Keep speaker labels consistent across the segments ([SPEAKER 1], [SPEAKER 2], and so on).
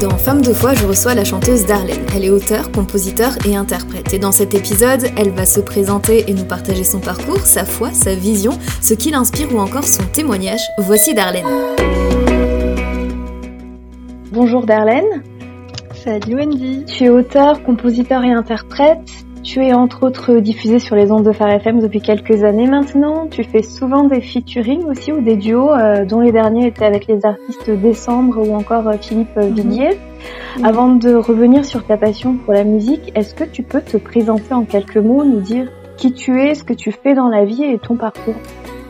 [SPEAKER 1] Dans Femme de foi, je reçois la chanteuse Darlene. Elle est auteure, compositeur et interprète. Et dans cet épisode, elle va se présenter et nous partager son parcours, sa foi, sa vision, ce qui l'inspire ou encore son témoignage. Voici Darlene.
[SPEAKER 2] Bonjour Darlene.
[SPEAKER 3] Salut Wendy.
[SPEAKER 2] Tu es auteur, compositeur et interprète. Tu es entre autres diffusée sur les ondes de Phare FM depuis quelques années maintenant. Tu fais souvent des featuring aussi ou des duos, euh, dont les derniers étaient avec les artistes Décembre ou encore euh, Philippe euh, mhm. Villiers. Avant de revenir sur ta passion pour la musique, est-ce que tu peux te présenter en quelques mots, nous dire qui tu es, ce que tu fais dans la vie et ton parcours?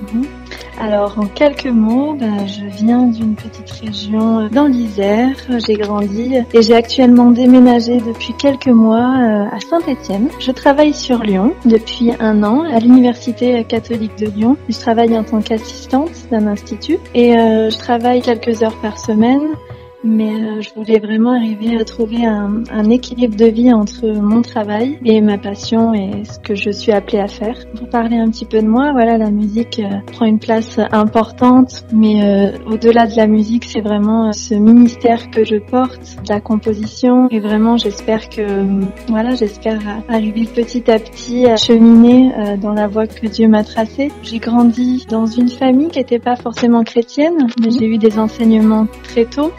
[SPEAKER 3] Mhm. Alors en quelques mots, ben, je viens d'une petite région euh, dans l'Isère, j'ai grandi et j'ai actuellement déménagé depuis quelques mois euh, à Saint-Étienne. Je travaille sur Lyon depuis un an à l'Université catholique de Lyon. Je travaille en tant qu'assistante d'un institut et euh, je travaille quelques heures par semaine mais euh, je voulais vraiment arriver à trouver un, un, équilibre de vie entre mon travail et ma passion et ce que je suis appelée à faire. Pour parler un petit peu de moi, voilà, la musique euh, prend une place importante, mais euh, au-delà de la musique, c'est vraiment ce ministère que je porte, la composition, et vraiment j'espère que, voilà, j'espère arriver petit à petit à cheminer dans la voie que Dieu m'a tracée. J'ai grandi dans une famille qui n'était pas forcément chrétienne, mais j'ai eu des enseignements très tôt,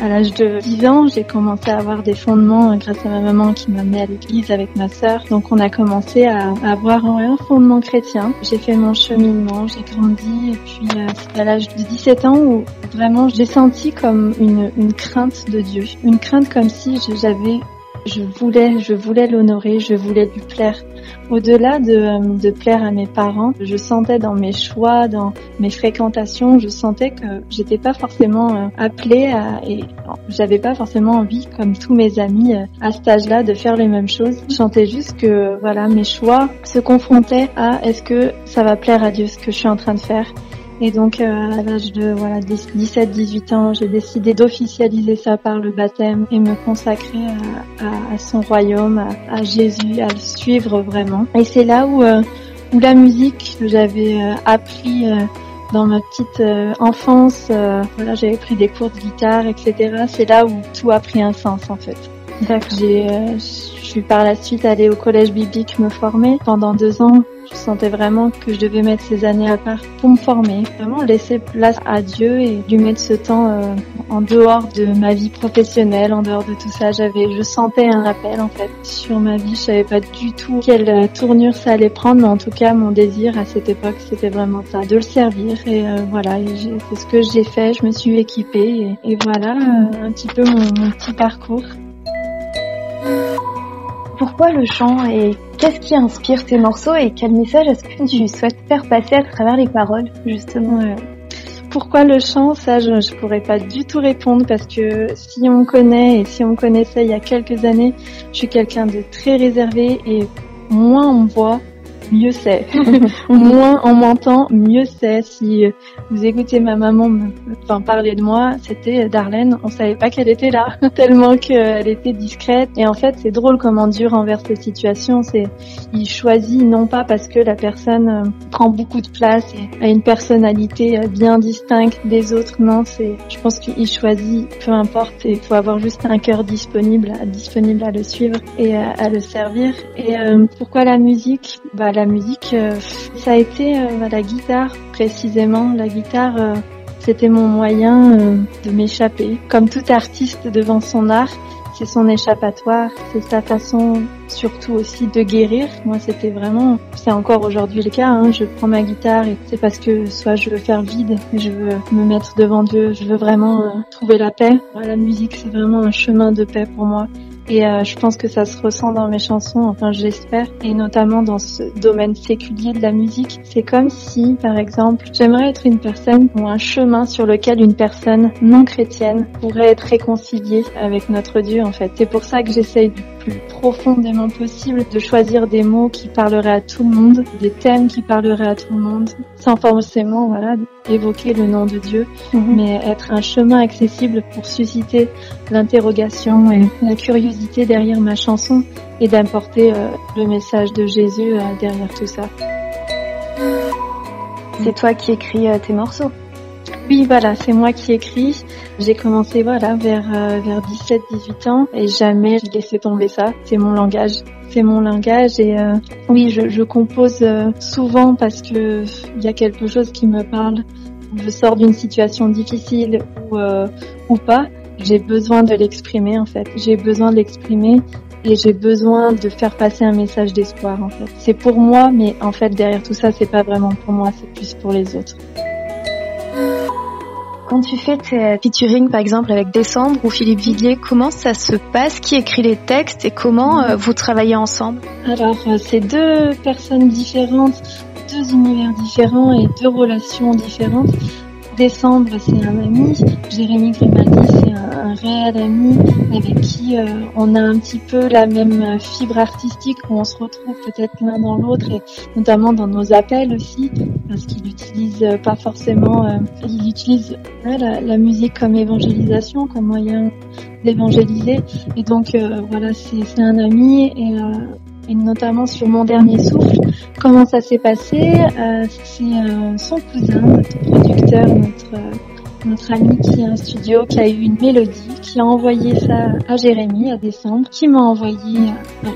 [SPEAKER 3] à l'âge de 10 ans, j'ai commencé à avoir des fondements euh, grâce à ma maman qui m'a mis à l'église avec ma sœur. Donc on a commencé à, avoir un fondement chrétien. J'ai fait mon cheminement, j'ai grandi et puis euh, à l'âge de 17 ans où vraiment j'ai senti comme une, une crainte de Dieu. Une crainte comme si j'avais je voulais, je voulais l'honorer, je voulais lui plaire. Au-delà de, de, plaire à mes parents, je sentais dans mes choix, dans mes fréquentations, je sentais que j'étais pas forcément euh, appelée à, et j'avais pas forcément envie, comme tous mes amis euh, à cet âge-là, de faire les mêmes choses. Je sentais juste que, voilà, mes choix se confrontaient à est-ce que ça va plaire à Dieu ce que je suis en train de faire et donc euh, à l'âge de voilà 17-18 ans, j'ai décidé d'officialiser ça par le baptême et me consacrer à, à, son royaume, à, Jésus, à le suivre vraiment. Et c'est là où euh, où la musique que j'avais euh, appris dans ma petite enfance, voilà, j'avais pris des cours de guitare, etc. C'est là où tout a pris un sens en fait. J'ai, suis par la suite allée au collège biblique me former pendant deux ans. Je sentais vraiment que je devais mettre ces années à part pour me former, vraiment laisser place à Dieu et lui mettre ce temps euh, en dehors de ma vie professionnelle, en dehors de tout ça. J'avais, je sentais un appel en fait sur ma vie. Je savais pas du tout quelle euh, tournure ça allait prendre, mais en tout cas mon désir à cette époque c'était vraiment ça, de le servir. Et euh, voilà, c'est ce que j'ai fait. Je me suis équipée et, voilà un petit peu mon, mon petit parcours.
[SPEAKER 2] Pourquoi le chant et qu'est-ce qui inspire tes morceaux et quel message est-ce que tu souhaites faire passer à travers les paroles, justement?
[SPEAKER 3] Pourquoi le chant? Ça, je, ne pourrais pas du tout répondre parce que si on connaît et si on me connaissait il y a quelques années, je suis quelqu'un de très réservé et moins on me voit, mieux c'est. Moins on m'entend, mieux c'est. Si vous écoutez ma maman me, enfin, parler de moi, c'était Darlene, on savait pas qu'elle était là, tellement qu'elle était discrète. Et en fait, c'est drôle comment Dieu renverse ces situations. C'est, il choisit non pas parce que la personne euh, prend beaucoup de place et a une personnalité euh, bien distincte des autres. Non, c'est, je pense qu'il choisit, peu importe, il faut avoir juste un cœur disponible, disponible à le suivre et à, le servir. Et euh, pourquoi la musique? Bah la musique, euh, ça a été euh, la guitare précisément. La guitare, euh, c'était mon moyen de m'échapper. Comme tout artiste devant son art, c'est son échappatoire, c'est sa façon surtout aussi de guérir. Moi, c'était vraiment, c'est encore aujourd'hui le cas. Hein. Je prends ma guitare et c'est parce que soit je veux faire vide, je veux me mettre devant Dieu, je veux vraiment trouver la paix. La musique, c'est vraiment un chemin de paix pour moi. Et euh, je pense que ça se ressent dans mes chansons, enfin j'espère, et notamment dans ce domaine séculier de la musique. C'est comme si, par exemple, j'aimerais être une personne ou un chemin sur lequel une personne non chrétienne pourrait être réconciliée avec notre Dieu en fait. C'est pour ça que j'essaye profondément possible de choisir des mots qui parleraient à tout le monde, des thèmes qui parleraient à tout le monde, sans forcément voilà évoquer le nom de Dieu, mhm. mais être un chemin accessible pour susciter l'interrogation et la curiosité derrière ma chanson et d'apporter euh, le message de Jésus euh, derrière tout ça.
[SPEAKER 2] C'est toi qui écris euh, tes morceaux
[SPEAKER 3] Oui, voilà, c'est moi qui écris. J'ai commencé voilà vers euh, vers 17-18 ans et jamais j'ai laissé tomber ça. C'est mon langage, c'est mon langage et euh, oui, je, je compose euh, souvent parce que il y a quelque chose qui me parle. Je sors d'une situation difficile ou ou pas. J'ai besoin de l'exprimer en fait. J'ai besoin de l'exprimer et j'ai besoin de faire passer un message d'espoir en fait. C'est pour moi, mais en fait derrière tout ça, c'est pas vraiment pour moi, c'est plus pour les autres.
[SPEAKER 2] Quand tu fais tes featuring par exemple avec Décembre ou Philippe Viguier, comment ça se passe? Qui écrit les textes et comment euh, vous travaillez ensemble?
[SPEAKER 3] Alors euh, c'est deux personnes différentes, deux univers différents et deux relations différentes. Décembre, c'est un ami. Jérémy Grimaldi, c'est un, réel ami avec qui euh, on a un petit peu la même fibre artistique, où on se retrouve peut-être l'un dans l'autre, et notamment dans nos appels aussi, parce qu'il utilise pas forcément, euh, il utilise la, la, musique comme évangélisation, comme moyen d'évangéliser. Et donc euh, voilà, c'est un ami et et notamment sur mon dernier souffle. Comment ça s'est passé euh, C'est euh, son cousin, notre producteur, notre euh, notre ami qui a un studio, qui a eu une mélodie, qui a envoyé ça à Jérémy à décembre, qui m'a envoyé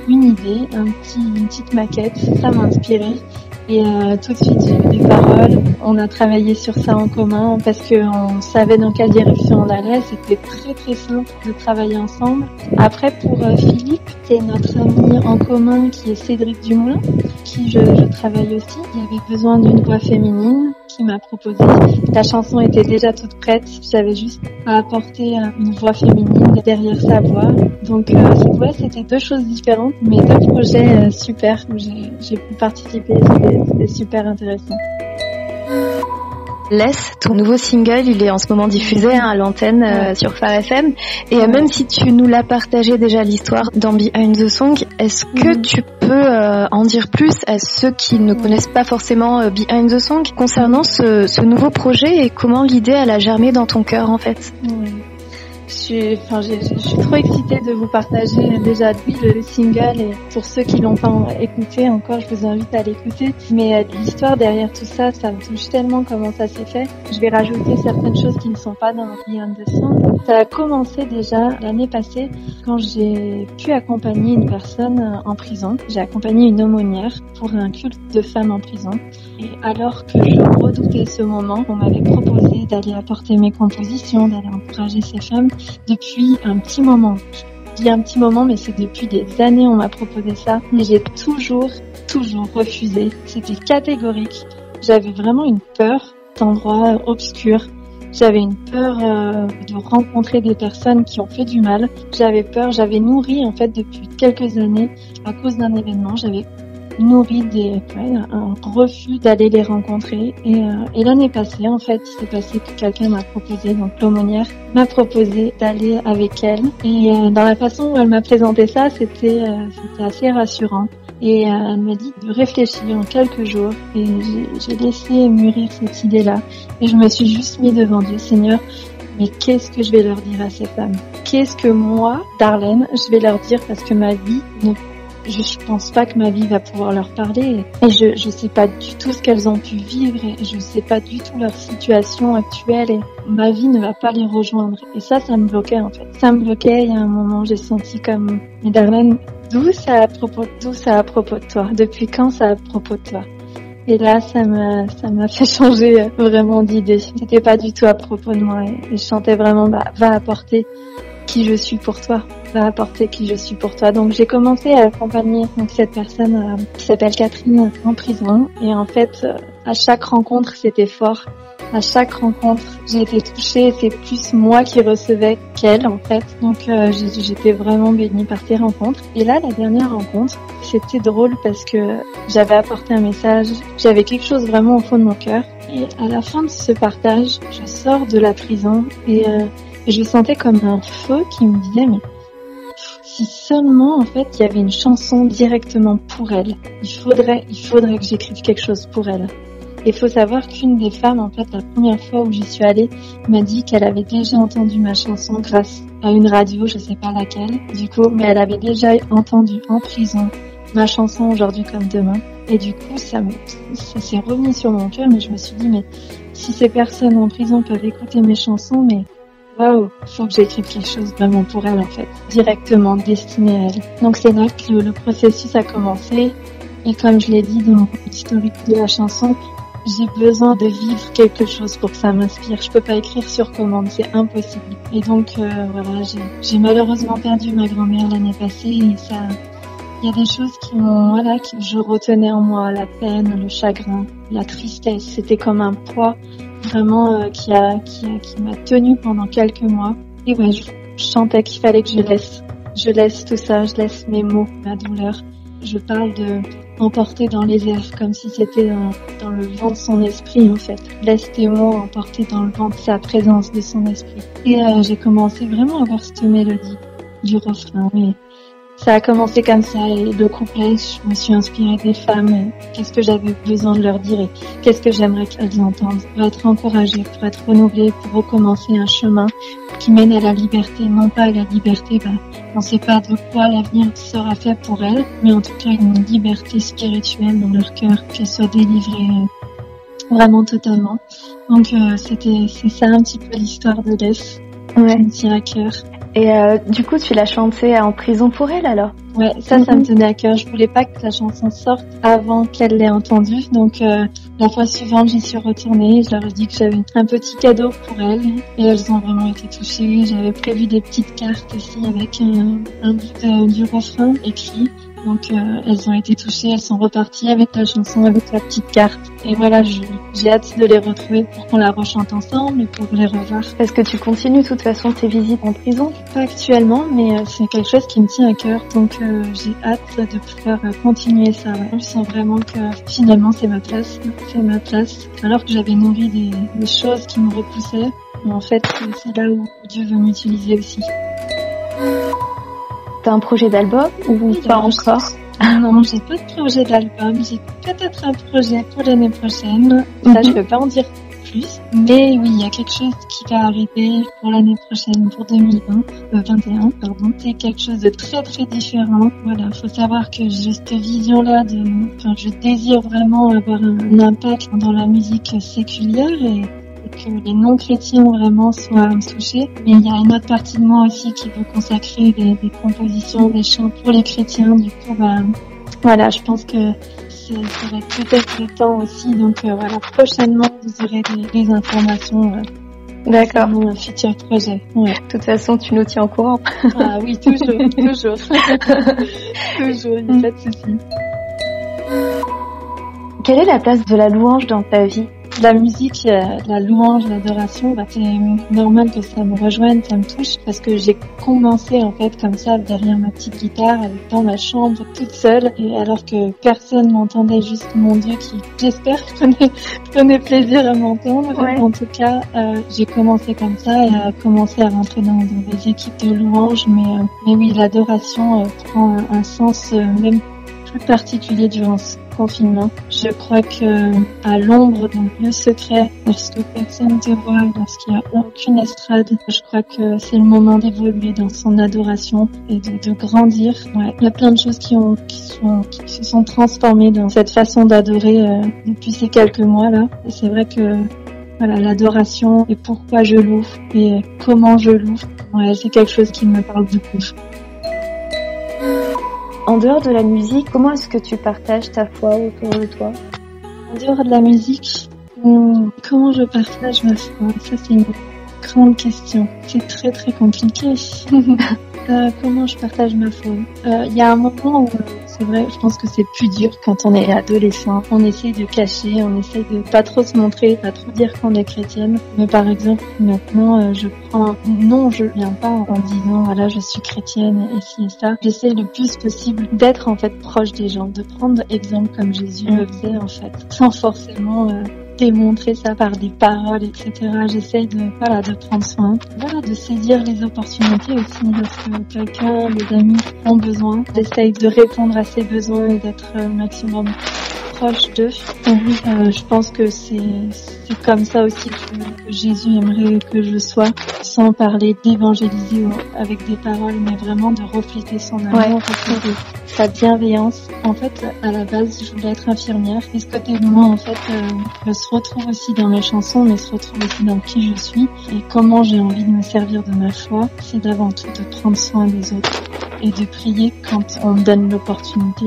[SPEAKER 3] une idée, un petit, une petite maquette. Ça m'a inspiré. Et euh, tout de suite, j'ai eu des paroles. On a travaillé sur ça en commun parce qu'on savait dans quelle direction on allait. C'était très très simple de travailler ensemble. Après, pour euh, Philippe, c'est notre ami en commun qui est Cédric Dumoulin, qui je, je travaille aussi. Il avait besoin d'une voix féminine qui m'a proposé. La chanson était déjà toute prête. J'avais juste à apporter euh, une voix féminine derrière sa voix. Donc, euh, ouais, c'était deux choses différentes, mais deux projets euh, super où j'ai pu participer. C'était super intéressant.
[SPEAKER 2] Laisse, ton nouveau single, il est en ce moment diffusé hein, à l'antenne euh, sur Phare FM. Et euh, même si tu nous l'as partagé déjà l'histoire dans Behind the Song, est-ce que mhm. tu peux euh, en dire plus à ceux qui ne connaissent pas forcément Behind the Song concernant ce, ce, nouveau projet et comment l'idée elle a germé dans ton cœur en fait?
[SPEAKER 3] Je suis, enfin, je, suis trop excitée de vous partager déjà oui le single et pour ceux qui l'ont pas écouté encore, je vous invite à l'écouter. Mais euh, l'histoire derrière tout ça, ça me touche tellement comment ça s'est fait. Je vais rajouter certaines choses qui ne sont pas dans Beyond de Song. Ça a commencé déjà l'année passée quand j'ai pu accompagner une personne euh, en prison. J'ai accompagné une aumônière pour un culte de femmes en prison. Et alors que je redoutais ce moment, on m'avait proposé d'aller apporter mes compositions, d'aller encourager ces femmes depuis un petit moment. Je dis un petit moment, mais c'est depuis des années on m'a proposé ça. Mais j'ai toujours, toujours refusé. C'était catégorique. J'avais vraiment une peur d'endroits obscurs. J'avais une peur euh, de rencontrer des personnes qui ont fait du mal. J'avais peur, j'avais nourri en fait depuis quelques années à cause d'un événement. J'avais nourri des, un refus d'aller les rencontrer. Et, euh, et l'année passée, en fait, il s'est passé que quelqu'un m'a proposé, donc l'aumônière m'a proposé d'aller avec elle. Et euh, dans la façon où elle m'a présenté ça, c'était euh, assez rassurant. Et elle m'a dit de réfléchir en quelques jours. Et j'ai laissé mûrir cette idée-là. Et je me suis juste mis devant Dieu, Seigneur, mais qu'est-ce que je vais leur dire à ces femmes? Qu'est-ce que moi, Darlene, je vais leur dire parce que ma vie ne je pense pas que ma vie va pouvoir leur parler. Et je je sais pas du tout ce qu'elles ont pu vivre et je sais pas du tout leur situation actuelle et ma vie ne va pas les rejoindre. Et ça ça me bloquait en fait. Ça me bloquait il y a un moment j'ai senti comme mais Darlene d'où ça à propos d'où ça à propos de toi? Depuis quand ça à propos de toi? Et là, ça m'a, ça m'a fait changer vraiment d'idée. C'était pas du tout à propos de moi. Et je chantais vraiment, bah, va apporter qui je suis pour toi va apporter qui je suis pour toi. Donc j'ai commencé à accompagner cette personne euh, qui s'appelle Catherine en prison et en fait euh, à chaque rencontre c'était fort. À chaque rencontre j'ai été touchée, c'est plus moi qui recevais qu'elle en fait. Donc euh, j'étais vraiment bénie par ces rencontres. Et là la dernière rencontre c'était drôle parce que j'avais apporté un message, j'avais quelque chose vraiment au fond de mon cœur. Et à la fin de ce partage, je sors de la prison et je sentais comme un feu qui me disait mais si seulement en fait il y avait une chanson directement pour elle. Il faudrait, il faudrait que j'écrive quelque chose pour elle. Il faut savoir qu'une des femmes, en fait, la première fois où j'y suis allée, m'a dit qu'elle avait déjà entendu ma chanson grâce à une radio, je sais pas laquelle, du coup, mais elle avait déjà entendu en prison ma chanson aujourd'hui comme demain. Et du coup, ça, ça s'est remis sur mon cœur, mais je me suis dit, mais si ces personnes en prison peuvent écouter mes chansons, mais waouh, faut que j'écrive quelque chose vraiment pour elle en fait, directement destiné à elle. Donc c'est là que le, processus a commencé. Et comme je l'ai dit dans l'historique de la chanson, j'ai besoin de vivre quelque chose pour que ça m'inspire. Je peux pas écrire sur commande, c'est impossible. Et donc euh, voilà, j'ai malheureusement perdu ma grand-mère l'année passée et ça, il y a des choses qui m'ont, voilà, que je retenais en moi, la peine, le chagrin, la tristesse. C'était comme un poids vraiment euh, qui a, qui qui m'a tenu pendant quelques mois. Et ouais, je, sentais qu'il fallait que je laisse, je laisse tout ça, je laisse mes mots, ma douleur. Je parle de emporter dans les airs, comme si c'était dans, le vent de son esprit en fait. Laisse tes mots emporter dans le vent de sa présence, de son esprit. Et euh, j'ai commencé vraiment à voir cette mélodie du refrain. Ça a commencé comme ça et le couplet, je me suis inspirée des femmes. Qu'est-ce que j'avais besoin de leur dire et qu'est-ce que j'aimerais qu'elles entendent? Pour être encouragées, pour être renouvelées, pour recommencer un chemin qui mène à la liberté, non pas à la liberté. Bah, on ne sait pas de quoi l'avenir sera fait pour elles, mais en tout cas une liberté spirituelle dans leur cœur, qu'elles soient délivrées euh, vraiment totalement. Donc euh, c'était c'est ça un petit peu l'histoire de Lès. Ouais. Qui
[SPEAKER 2] Et euh, du coup, tu l'as chantée en prison pour elle alors?
[SPEAKER 3] Ouais, ça, ça me mhm. tenait à cœur. Je voulais pas que la chanson sorte avant qu'elle l'ait entendue. Donc euh, la fois suivante, j'y suis retournée. Je leur ai dit que j'avais un petit cadeau pour elle. Et elles ont vraiment été touchées. J'avais prévu des petites cartes aussi avec un, un bout du refrain écrit. Donc euh, elles ont été touchées, elles sont reparties avec la chanson, avec la petite carte. Et voilà, j'ai hâte de les retrouver pour qu'on la rechante ensemble et pour les revoir.
[SPEAKER 2] Est-ce que tu continues de toute façon tes visites en prison?
[SPEAKER 3] Pas actuellement, mais euh, c'est quelque chose qui me tient à cœur. Donc euh, j'ai hâte de pouvoir continuer ça. Je sens vraiment que finalement c'est ma place, c'est ma place. Alors que j'avais nourri des, des choses qui me repoussaient, mais en fait c'est là où Dieu veut m'utiliser aussi.
[SPEAKER 2] T'as un projet d'album ou pas encore
[SPEAKER 3] Non, j'ai pas de projet d'album. J'ai peut-être un projet pour l'année prochaine. Ça, je mhm. peux pas en dire plus. Mais oui, il y a quelque chose qui va arriver pour l'année prochaine, pour 2020, 2021, euh, pardon. C'est quelque chose de très très différent. Voilà, faut savoir que j'ai cette vision-là de, enfin, je désire vraiment avoir un impact dans la musique séculière et que les non-chrétiens vraiment soient touchés. Mais il y a une autre partie de moi aussi qui veut consacrer des, compositions, des chants pour les chrétiens. Du coup, bah, voilà, je pense que ça va peut-être le temps aussi. Donc euh, voilà, prochainement, vous aurez des, informations. Euh,
[SPEAKER 2] D'accord.
[SPEAKER 3] Mon futur projet. Ouais.
[SPEAKER 2] De toute façon, tu nous tiens au courant.
[SPEAKER 3] ah oui, toujours, toujours. toujours, il n'y a pas de souci.
[SPEAKER 2] Quelle est la place de la louange dans ta vie?
[SPEAKER 3] La musique, euh, la louange, l'adoration, bah, c'est normal que ça me rejoigne, ça me touche, parce que j'ai commencé en fait comme ça derrière ma petite guitare, dans ma chambre, toute seule, et alors que personne m'entendait, juste mon Dieu qui, j'espère, prenait, prenait plaisir à m'entendre. En tout cas, euh, j'ai commencé comme ça et a commencé à rentrer dans, des équipes de louange, mais, euh, mais oui, l'adoration prend un, un sens même plus particulier durant ce Je crois que à l'ombre d'un lieu secret, lorsque personne te voit, lorsqu'il n'y a aucune estrade, je crois que c'est le moment d'évoluer dans son adoration et de, grandir. Ouais. Il y a plein de choses qui ont qui sont qui se sont transformées dans cette façon d'adorer euh, depuis ces quelques mois là. Et c'est vrai que voilà, l'adoration et pourquoi je loue et comment je loue. Ouais, c'est quelque chose qui me parle beaucoup.
[SPEAKER 2] En dehors de la musique, comment est-ce que tu partages ta foi autour de toi?
[SPEAKER 3] En dehors de la musique, comment je partage ma foi? Ça, c'est une grande question. C'est très très compliqué. Euh, comment je partage ma foi? Il euh, y a un moment où c'est vrai, je pense que c'est plus dur quand on est adolescent. On essaye de cacher, on essaye de pas trop se montrer, pas trop dire qu'on est chrétienne. Mais par exemple, maintenant, euh, je prends, non, je viens pas en disant, voilà, je suis chrétienne et ci et ça. J'essaye le plus possible d'être en fait proche des gens, de prendre exemple comme Jésus le faisait en fait, sans forcément euh, démontrer ça par des paroles, etc. J'essaye de, voilà, de prendre soin, voilà, de saisir les opportunités aussi lorsque quelqu'un, les amis ont besoin. J'essaye de répondre à ses besoins et d'être un maximum proche d'eux. Euh, je pense que c'est comme ça aussi que que Jésus aimerait que je sois, sans parler d'évangéliser avec des paroles, mais vraiment de refléter son amour, refléter sa bienveillance. En fait, à la base, je voulais être infirmière. Et ce côté de moi, en fait, euh, se retrouve aussi dans mes chansons, mais se retrouve aussi dans qui je suis et comment j'ai envie de me servir de ma foi. C'est d'avant tout de prendre soin des autres et de prier quand on me donne l'opportunité.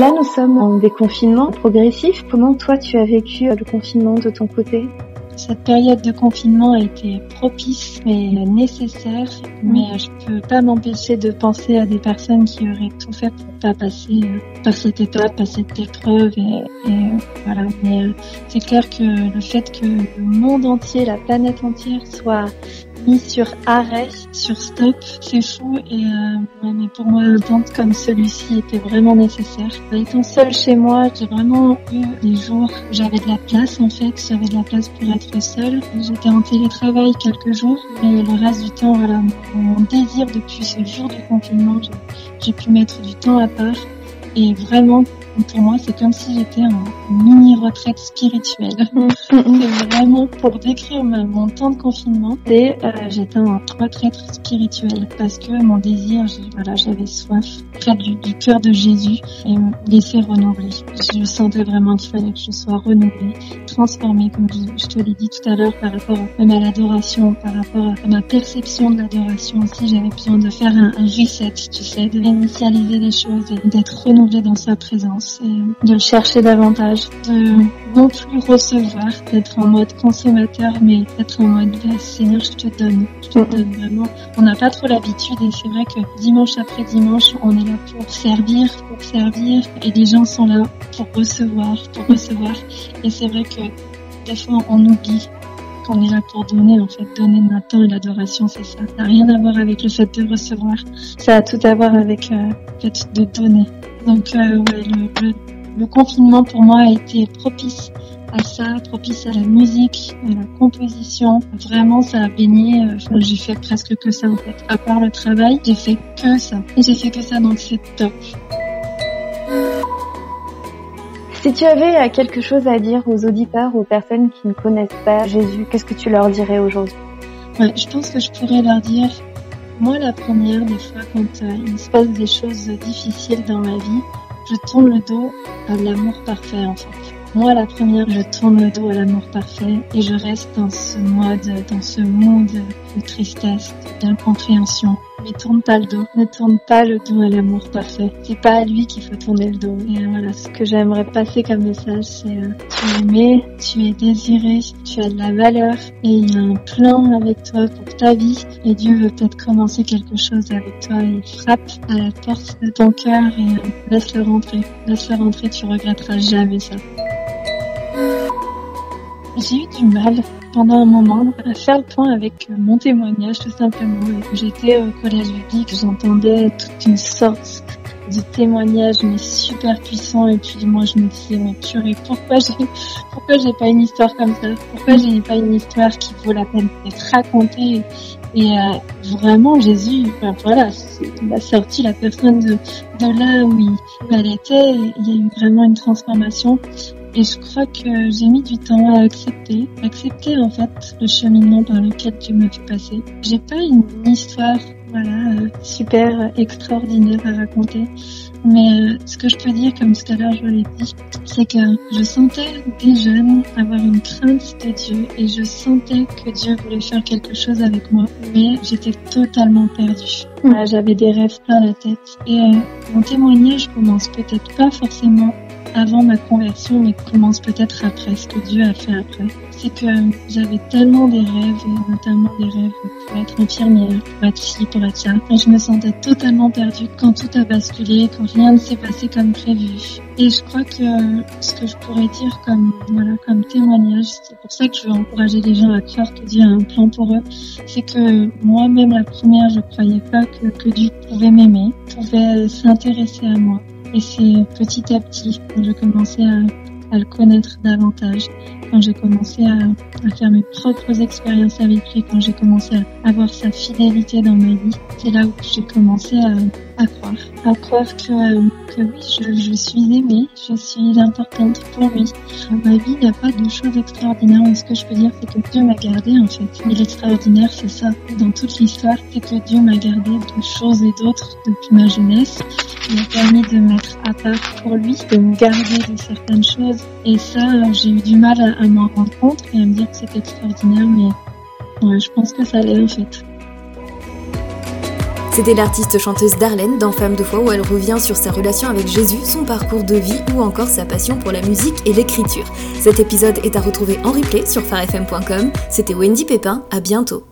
[SPEAKER 2] Là, nous sommes en déconfinement progressif. Comment toi, tu as vécu le confinement de ton côté?
[SPEAKER 3] Cette période de confinement a été propice et nécessaire, mais je peux pas m'empêcher de penser à des personnes qui auraient tout fait pour pas passer euh, par cette étape, par cette épreuve et, et voilà. Mais euh, c'est clair que le fait que le monde entier, la planète entière soit sur arrêt, sur stop, c'est fou et euh, pour moi un temps comme celui-ci était vraiment nécessaire. Étant seule chez moi, j'ai vraiment eu des jours où j'avais de la place en fait, j'avais de la place pour être seule. J'étais en télétravail quelques jours, mais le reste du temps, voilà, mon désir depuis ce jour du confinement, j'ai pu mettre du temps à part et vraiment pour moi, c'est comme si j'étais en mini retraite spirituelle. Mm, mm, mm. c'est vraiment pour décrire mon temps de confinement. Et euh, j'étais en retraite spirituelle parce que mon désir, voilà, j'avais soif près du, cœur de Jésus et me laisser renouveler. Je sentais vraiment qu'il fallait que je sois renouvelée, transformée, comme je, te l'ai dit tout à l'heure, par rapport même à l'adoration, par rapport à ma perception de l'adoration aussi. J'avais besoin de faire un, un reset, tu sais, de réinitialiser les choses et d'être renouvelée dans sa présence de le chercher davantage, de non plus recevoir, d'être en mode consommateur, mais d'être en mode Seigneur, je te donne, je te donne vraiment. On n'a pas trop l'habitude et c'est vrai que dimanche après dimanche, on est là pour servir, pour servir, et les gens sont là pour recevoir, pour recevoir. Et c'est vrai que des fois on oublie qu'on est là pour donner, en fait, donner et l'adoration, c'est ça. Ça n'a rien à voir avec le fait de recevoir. Ça a tout à voir avec euh, le fait de donner. Donc euh, le, le, confinement pour moi a été propice à ça, propice à la musique, à la composition. Vraiment, ça a baigné. Euh, j'ai fait presque que ça en fait. À part le travail, j'ai fait que ça. J'ai fait que ça, donc c'est top.
[SPEAKER 2] Si tu avais euh, quelque chose à dire aux auditeurs, aux personnes qui ne connaissent pas Jésus, qu'est-ce que tu leur dirais aujourd'hui?
[SPEAKER 3] Ouais, Je pense que je pourrais leur dire moi, la première, des fois, quand euh, il se passe des choses difficiles dans ma vie, je tourne le dos à l'amour parfait, en fait. Moi, la première, je tourne le dos à l'amour parfait et je reste dans ce mode, dans ce monde de tristesse, d'incompréhension. Ne tourne pas le dos, ne tourne pas le dos à l'amour parfait. C'est pas à lui qu'il faut tourner le dos. Et voilà, ce que j'aimerais passer comme message, c'est euh, tu es aimé, tu es désiré, tu as de la valeur et il y a un plan avec toi pour ta vie et Dieu veut peut-être commencer quelque chose avec toi et frappe à la porte de ton cœur et euh, laisse-le rentrer. Laisse-le rentrer, tu regretteras jamais ça. J'ai eu du mal pendant un moment à faire le point avec mon témoignage tout simplement. J'étais au collège biblique, j'entendais toute une sorte de témoignage mais super puissant et puis moi je me disais mais purée pourquoi j'ai pourquoi j'ai pas une histoire comme ça? Pourquoi j'ai pas une histoire qui vaut la peine d'être racontée? Et euh, vraiment Jésus ben voilà il a sorti la personne de, de là où, il, où elle était. Il y a eu vraiment une transformation et je crois que j'ai mis du temps à accepter, accepter en fait le cheminement par lequel Dieu m'a fait passer. J'ai pas une histoire, voilà, euh, super extraordinaire à raconter. Mais euh, ce que je peux dire, comme tout à l'heure je l'ai dit, c'est que je sentais des jeunes avoir une crainte de Dieu et je sentais que Dieu voulait faire quelque chose avec moi, mais j'étais totalement perdue. J'avais des rêves plein la tête et euh, mon témoignage commence peut-être pas forcément avant ma conversion, mais commence peut-être après, ce que Dieu a fait après. C'est que j'avais tellement des rêves, notamment des rêves pour être infirmière, pour être ci, pour être ça. Je me sentais totalement perdue quand tout a basculé, quand rien ne s'est passé comme prévu. Et je crois que ce que je pourrais dire comme, voilà, comme témoignage, c'est pour ça que je veux encourager les gens à croire que Dieu a un plan pour eux, c'est que moi-même, la première, je croyais pas que Dieu pouvait m'aimer, pouvait s'intéresser à moi. Et c'est petit à petit que j'ai commencé à, à, le connaître davantage, quand j'ai commencé à, à, faire mes propres expériences avec lui, quand j'ai commencé à avoir sa fidélité dans ma vie. C'est là où j'ai commencé à, à croire. À croire que, que oui, je, je, suis aimée, je suis importante pour lui. Ma vie, il n'y a pas de choses extraordinaires. Mais ce que je peux dire, c'est que Dieu m'a gardée en fait. Et l'extraordinaire, c'est ça. Dans toute l'histoire, c'est que Dieu m'a gardée de choses et d'autres depuis ma jeunesse. Il m'a permis de mettre à part pour lui, de me garder de certaines choses. Et ça, j'ai eu du mal à, à m'en rendre compte et à me dire que c'était extraordinaire. Mais ouais, je pense que ça l'est en fait.
[SPEAKER 1] C'était l'artiste chanteuse Darlene dans Femme de foi où elle revient sur sa relation avec Jésus, son parcours de vie ou encore sa passion pour la musique et l'écriture. Cet épisode est à retrouver en replay sur farfm.com. C'était Wendy Pépin, à bientôt.